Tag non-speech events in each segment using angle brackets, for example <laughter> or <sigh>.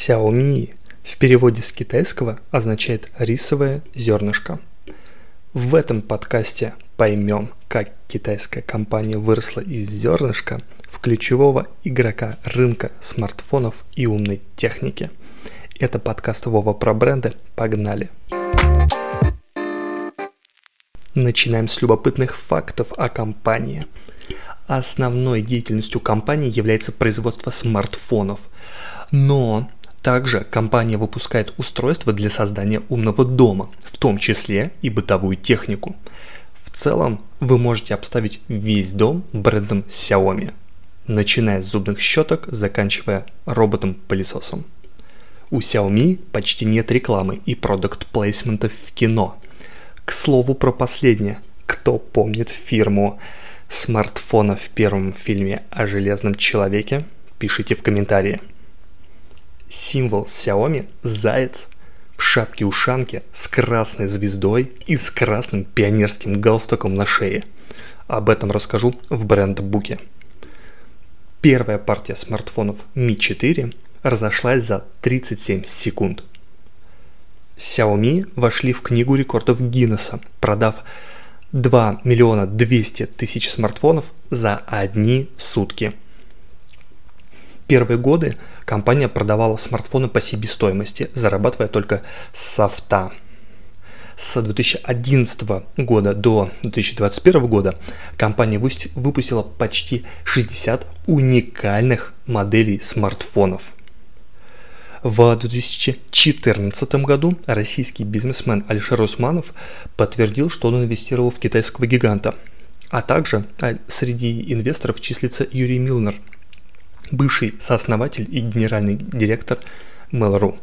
Xiaomi в переводе с китайского означает рисовое зернышко. В этом подкасте поймем, как китайская компания выросла из зернышка в ключевого игрока рынка смартфонов и умной техники. Это подкаст Вова про бренды. Погнали! Начинаем с любопытных фактов о компании. Основной деятельностью компании является производство смартфонов. Но также компания выпускает устройства для создания умного дома, в том числе и бытовую технику. В целом вы можете обставить весь дом брендом Xiaomi, начиная с зубных щеток, заканчивая роботом-пылесосом. У Xiaomi почти нет рекламы и продукт плейсмента в кино. К слову про последнее. Кто помнит фирму смартфона в первом фильме о Железном Человеке? Пишите в комментарии. Символ Xiaomi – заяц в шапке-ушанке с красной звездой и с красным пионерским галстуком на шее. Об этом расскажу в бренд-буке. Первая партия смартфонов Mi 4 разошлась за 37 секунд. Xiaomi вошли в книгу рекордов Гиннесса, продав 2 миллиона 200 тысяч смартфонов за одни сутки – первые годы компания продавала смартфоны по себестоимости, зарабатывая только софта. С 2011 года до 2021 года компания выпустила почти 60 уникальных моделей смартфонов. В 2014 году российский бизнесмен Алишер Усманов подтвердил, что он инвестировал в китайского гиганта. А также а, среди инвесторов числится Юрий Милнер – бывший сооснователь и генеральный директор Mail.ru.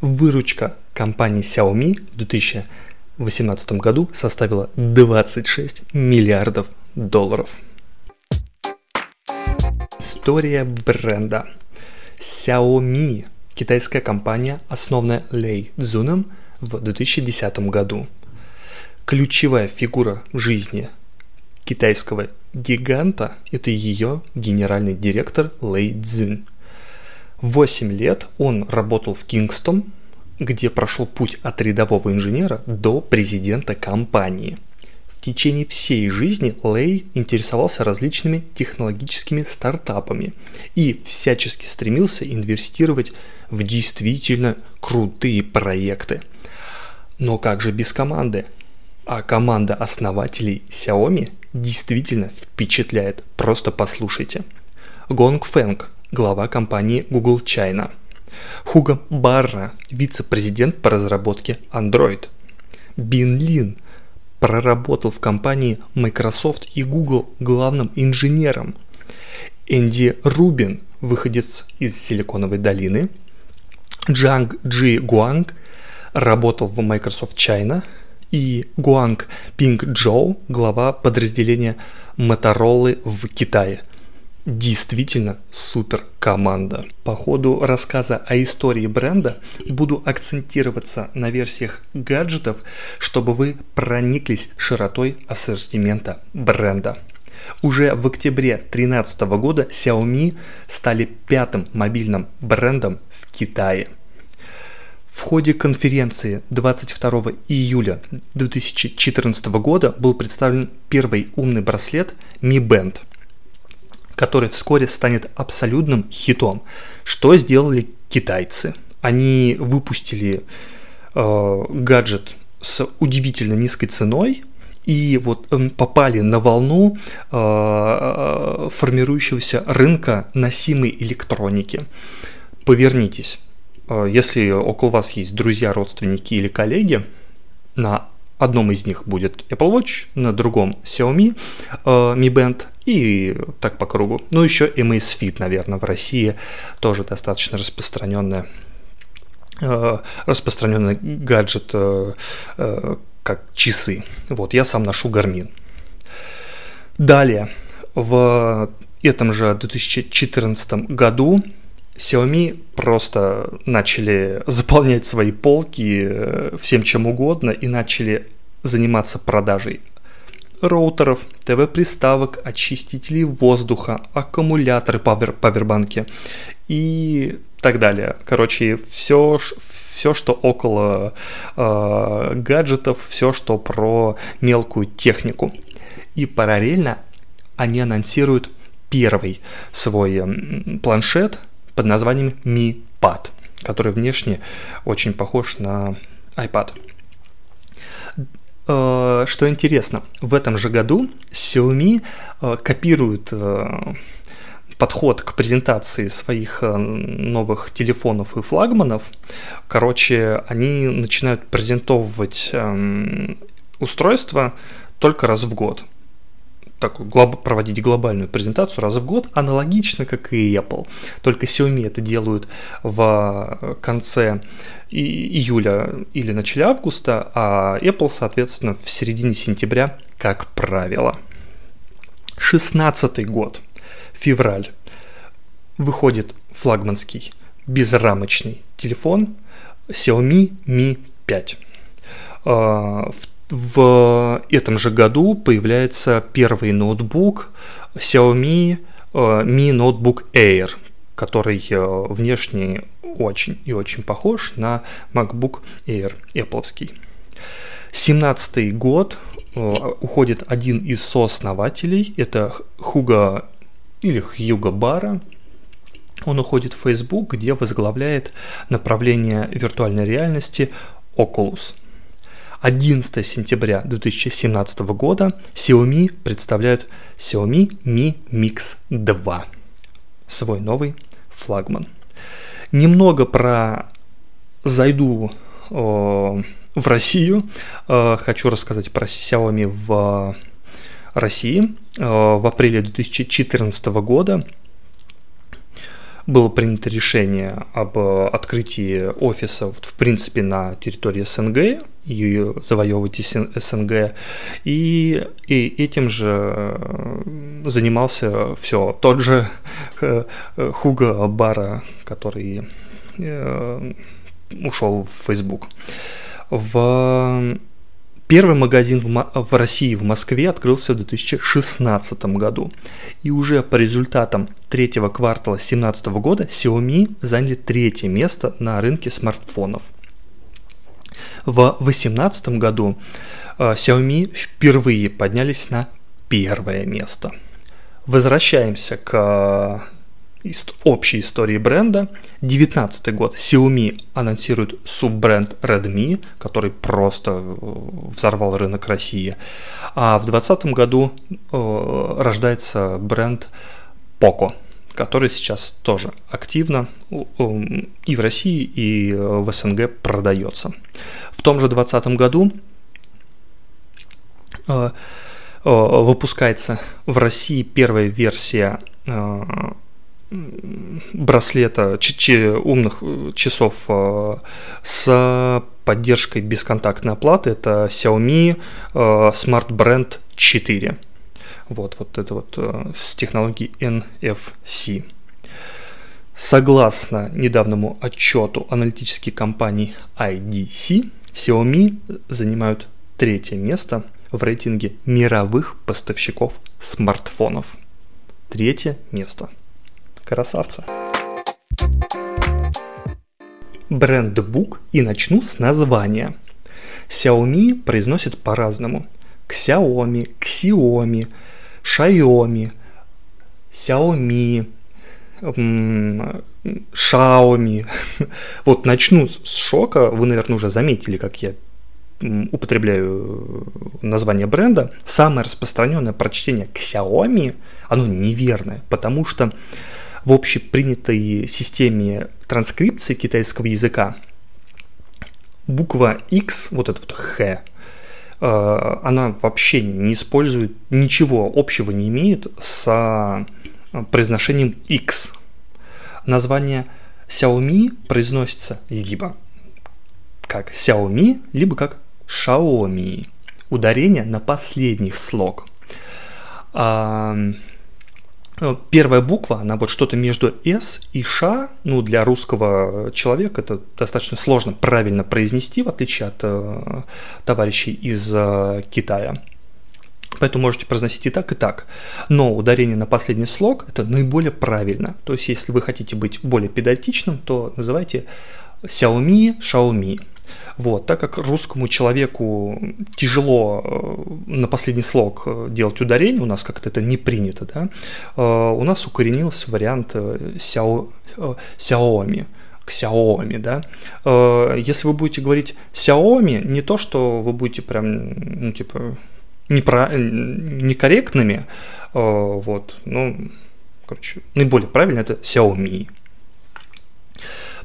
Выручка компании Xiaomi в 2018 году составила 26 миллиардов долларов. История бренда. Xiaomi – китайская компания, основанная Лей Цзуном в 2010 году. Ключевая фигура в жизни китайского гиганта – это ее генеральный директор Лэй Цзюнь. Восемь лет он работал в Кингстон, где прошел путь от рядового инженера до президента компании. В течение всей жизни Лэй интересовался различными технологическими стартапами и всячески стремился инвестировать в действительно крутые проекты. Но как же без команды? А команда основателей Xiaomi действительно впечатляет, просто послушайте. Гонг Фэнг, глава компании Google China. Хуга Барра, вице-президент по разработке Android. Бин Лин проработал в компании Microsoft и Google главным инженером. Энди Рубин, выходец из Силиконовой долины. Джанг Джи Гуанг работал в Microsoft China – и Гуанг Пинг Джоу, глава подразделения Моторолы в Китае. Действительно супер команда. По ходу рассказа о истории бренда буду акцентироваться на версиях гаджетов, чтобы вы прониклись широтой ассортимента бренда. Уже в октябре 2013 года Xiaomi стали пятым мобильным брендом в Китае – в ходе конференции 22 июля 2014 года был представлен первый умный браслет Mi Band, который вскоре станет абсолютным хитом. Что сделали китайцы? Они выпустили э, гаджет с удивительно низкой ценой, и вот э, попали на волну э, э, формирующегося рынка носимой электроники. Повернитесь если около вас есть друзья, родственники или коллеги, на одном из них будет Apple Watch, на другом Xiaomi э, Mi Band и так по кругу. Ну, еще Amazfit, наверное, в России тоже достаточно распространенная э, распространенный гаджет, как часы. Вот, я сам ношу Garmin. Далее, в этом же 2014 году Xiaomi просто начали заполнять свои полки э, всем чем угодно и начали заниматься продажей роутеров, ТВ-приставок, очистителей воздуха, аккумуляторы, павер, павербанки и так далее. Короче, все, все что около э, гаджетов, все, что про мелкую технику. И параллельно они анонсируют первый свой планшет под названием Mi Pad, который внешне очень похож на iPad. Э, что интересно, в этом же году Xiaomi э, копирует э, подход к презентации своих новых телефонов и флагманов. Короче, они начинают презентовывать эм, устройства только раз в год такую глоб, проводить глобальную презентацию раз в год, аналогично как и Apple. Только Xiaomi это делают в конце июля или начале августа, а Apple, соответственно, в середине сентября, как правило. 16 год, февраль, выходит флагманский безрамочный телефон Xiaomi Mi 5. А, в в этом же году появляется первый ноутбук Xiaomi э, Mi Notebook Air, который э, внешне очень и очень похож на MacBook Air Apple. 17 год э, уходит один из сооснователей, это Хуга или Хьюга Бара. Он уходит в Facebook, где возглавляет направление виртуальной реальности Oculus – 11 сентября 2017 года Xiaomi представляют Xiaomi Mi Mix 2, свой новый флагман. Немного про зайду о, в Россию. О, хочу рассказать про Xiaomi в России. О, в апреле 2014 года было принято решение об э, открытии офиса, в принципе, на территории СНГ, и завоевывать СНГ. И, и этим же э, занимался все тот же э, Хуга Бара, который ушел в Facebook. В Первый магазин в, в России, в Москве, открылся в 2016 году. И уже по результатам третьего квартала 2017 года Xiaomi заняли третье место на рынке смартфонов. В 2018 году э, Xiaomi впервые поднялись на первое место. Возвращаемся к общей истории бренда. 19 год Xiaomi анонсирует суббренд Redmi, который просто э, взорвал рынок России. А в 2020 году э, рождается бренд Poco, который сейчас тоже активно и в России, и э, в СНГ продается. В том же 2020 году выпускается в России первая версия браслета, умных э, часов э, с поддержкой бесконтактной оплаты. Это Xiaomi э, Smart Brand 4. Вот, вот это вот с технологией NFC. Согласно недавнему отчету аналитической компании IDC, Xiaomi занимают третье место в рейтинге мировых поставщиков смартфонов. Третье место – Красавца. Брендбук и начну с названия. Xiaomi произносит по-разному. Xiaomi, Xiaomi, Xiaomi, Xiaomi, Xiaomi. <laughs> Вот начну с шока. Вы, наверное, уже заметили, как я употребляю название бренда. Самое распространенное прочтение Xiaomi, оно неверное, потому что в общепринятой системе транскрипции китайского языка буква X, вот это вот Х, э, она вообще не использует, ничего общего не имеет с э, произношением X. Название Xiaomi произносится либо как Xiaomi, либо как Xiaomi. Ударение на последних слог. Э, первая буква, она вот что-то между S и Ш, ну, для русского человека это достаточно сложно правильно произнести, в отличие от э, товарищей из э, Китая. Поэтому можете произносить и так, и так. Но ударение на последний слог – это наиболее правильно. То есть, если вы хотите быть более педантичным, то называйте Xiaomi, Xiaomi. Вот, так как русскому человеку тяжело э, на последний слог э, делать ударение, у нас как-то это не принято, да, э, у нас укоренился вариант Xiao, Xiaomi. Xiaomi, да. Если вы будете говорить Xiaomi, не то, что вы будете прям, ну, типа, непро... некорректными, вот, ну, короче, наиболее правильно это Xiaomi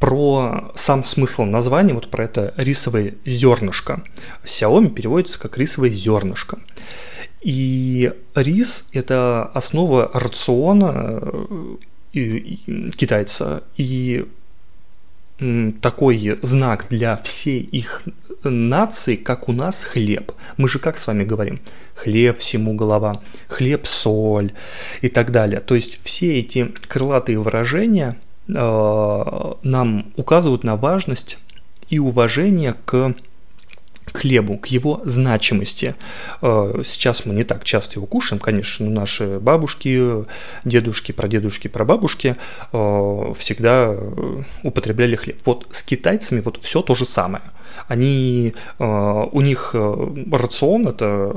про сам смысл названия, вот про это рисовое зернышко. Xiaomi переводится как рисовое зернышко. И рис – это основа рациона э, китайца. И такой знак для всей их нации, как у нас хлеб. Мы же как с вами говорим? Хлеб всему голова, хлеб соль и так далее. То есть все эти крылатые выражения – нам указывают на важность и уважение к хлебу, к его значимости. Э, сейчас мы не так часто его кушаем, конечно, но наши бабушки, дедушки, прадедушки, прабабушки э, всегда употребляли хлеб. Вот с китайцами вот все то же самое. Они, у них рацион это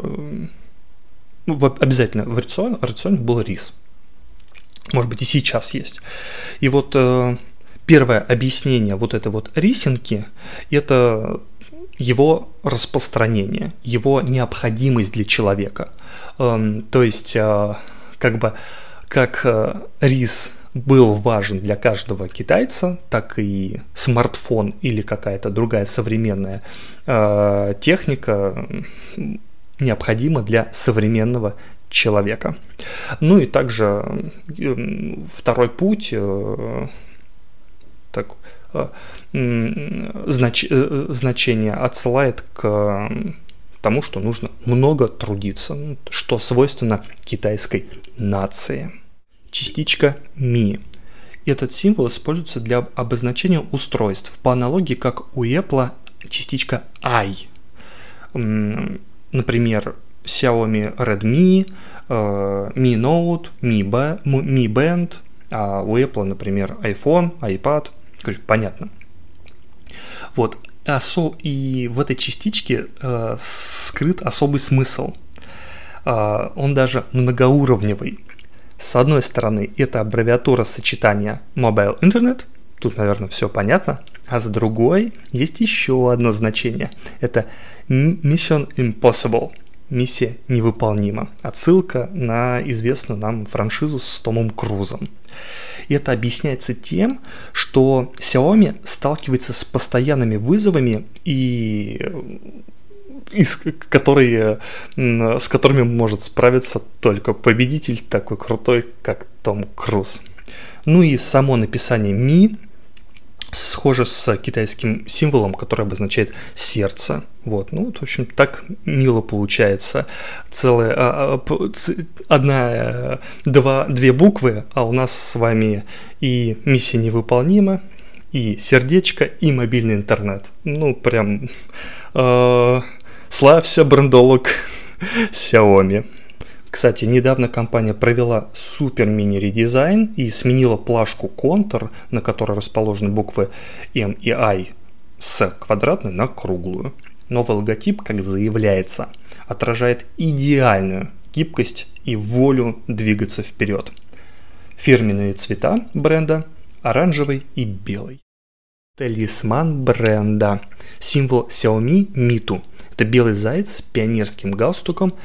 ну, обязательно в рационе, в рационе был рис может быть и сейчас есть. И вот э, первое объяснение вот этой вот рисинки – это его распространение, его необходимость для человека. Эм, то есть, э, как бы, как э, рис был важен для каждого китайца, так и смартфон или какая-то другая современная э, техника необходима для современного человека. Ну и также второй путь э, так, э, знач, э, значение отсылает к тому, что нужно много трудиться, что свойственно китайской нации. Частичка ми. Этот символ используется для обозначения устройств, по аналогии как у Apple частичка i. Например, Xiaomi Redmi, э, Mi Note, Mi, Ba, Mi Band, а у Apple, например, iPhone, iPad, понятно. Вот, и в этой частичке э, скрыт особый смысл. Э, он даже многоуровневый. С одной стороны, это аббревиатура сочетания Mobile Internet, тут, наверное, все понятно, а с другой есть еще одно значение. Это Mission Impossible – миссия невыполнима. Отсылка на известную нам франшизу с Томом Крузом. И это объясняется тем, что Xiaomi сталкивается с постоянными вызовами и из, которые, с которыми может справиться только победитель такой крутой, как Том Круз. Ну и само написание Ми схоже с китайским символом, который обозначает сердце. Вот, ну вот, в общем, так мило получается. Целая, а, а, одна, э, два, две буквы, а у нас с вами и миссия невыполнима, и сердечко, и мобильный интернет. Ну, прям э, славься, брендолог <laughs> Xiaomi. Кстати, недавно компания провела супер мини-редизайн и сменила плашку контур, на которой расположены буквы M и I, с квадратной на круглую. Новый логотип, как заявляется, отражает идеальную гибкость и волю двигаться вперед. Фирменные цвета бренда – оранжевый и белый. Талисман бренда. Символ Xiaomi Mitu. Это белый заяц с пионерским галстуком –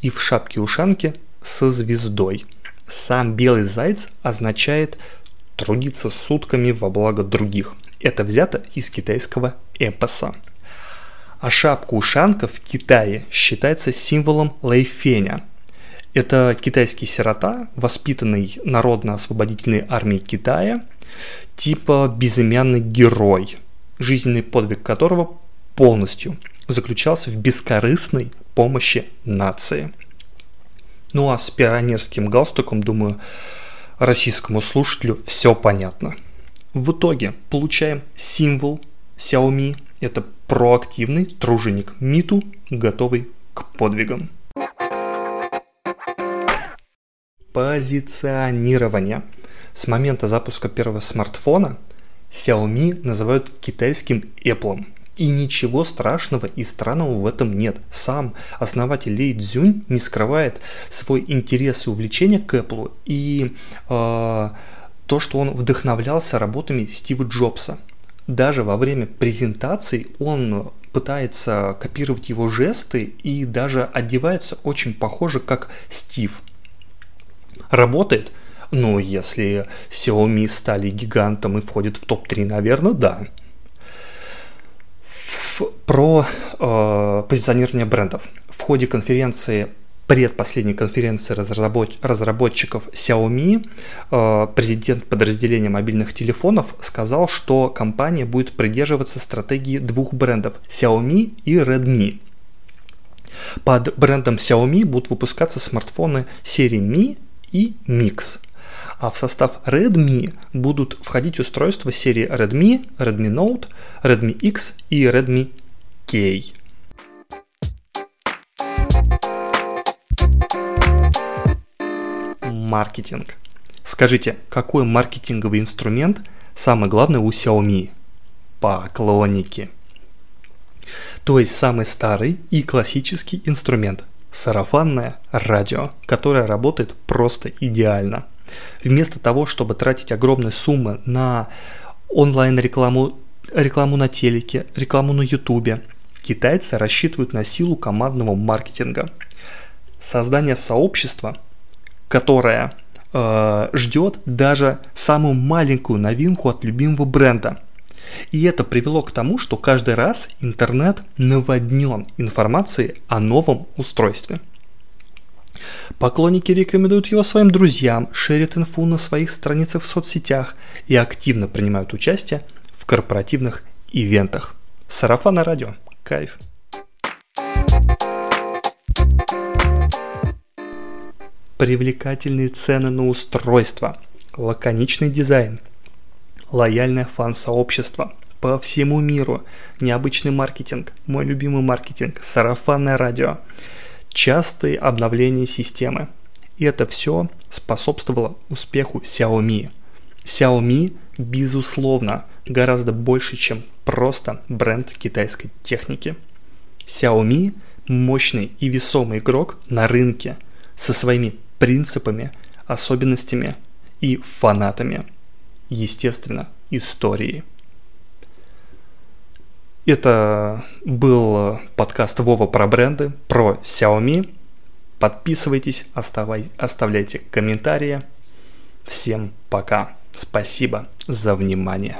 и в шапке-ушанке со звездой. Сам белый заяц означает трудиться сутками во благо других. Это взято из китайского эпоса. А шапка-ушанка в Китае считается символом Лэйфеня. Это китайский сирота, воспитанный Народно-освободительной армией Китая, типа безымянный герой, жизненный подвиг которого полностью заключался в бескорыстной помощи нации. Ну а с пионерским галстуком, думаю, российскому слушателю все понятно. В итоге получаем символ Xiaomi. Это проактивный труженик МИТу, готовый к подвигам. позиционирование. С момента запуска первого смартфона Xiaomi называют китайским Apple. И ничего страшного и странного в этом нет. Сам основатель Ли Цзюнь не скрывает свой интерес и увлечение к Apple и э, то, что он вдохновлялся работами Стива Джобса. Даже во время презентаций он пытается копировать его жесты и даже одевается очень похоже, как Стив. Работает? Ну, если Xiaomi стали гигантом и входит в топ-3, наверное, да про э, позиционирование брендов. В ходе конференции предпоследней конференции разработ... разработчиков Xiaomi э, президент подразделения мобильных телефонов сказал, что компания будет придерживаться стратегии двух брендов Xiaomi и Redmi. Под брендом Xiaomi будут выпускаться смартфоны серии Mi и Mix а в состав Redmi будут входить устройства серии Redmi, Redmi Note, Redmi X и Redmi K. Маркетинг. Скажите, какой маркетинговый инструмент самый главный у Xiaomi? Поклонники. То есть самый старый и классический инструмент – сарафанное радио, которое работает просто идеально – Вместо того, чтобы тратить огромные суммы на онлайн-рекламу рекламу на телеке, рекламу на ютубе, китайцы рассчитывают на силу командного маркетинга. Создание сообщества, которое э, ждет даже самую маленькую новинку от любимого бренда. И это привело к тому, что каждый раз интернет наводнен информацией о новом устройстве. Поклонники рекомендуют его своим друзьям, шерят инфу на своих страницах в соцсетях и активно принимают участие в корпоративных ивентах. Сарафан радио. Кайф. Привлекательные цены на устройства, лаконичный дизайн, лояльное фан-сообщество. По всему миру, необычный маркетинг, мой любимый маркетинг, сарафанное радио – частые обновления системы. И это все способствовало успеху Xiaomi. Xiaomi, безусловно, гораздо больше, чем просто бренд китайской техники. Xiaomi – мощный и весомый игрок на рынке со своими принципами, особенностями и фанатами. Естественно, историей. Это был подкаст Вова про бренды, про Xiaomi. Подписывайтесь, оставай, оставляйте комментарии. Всем пока. Спасибо за внимание.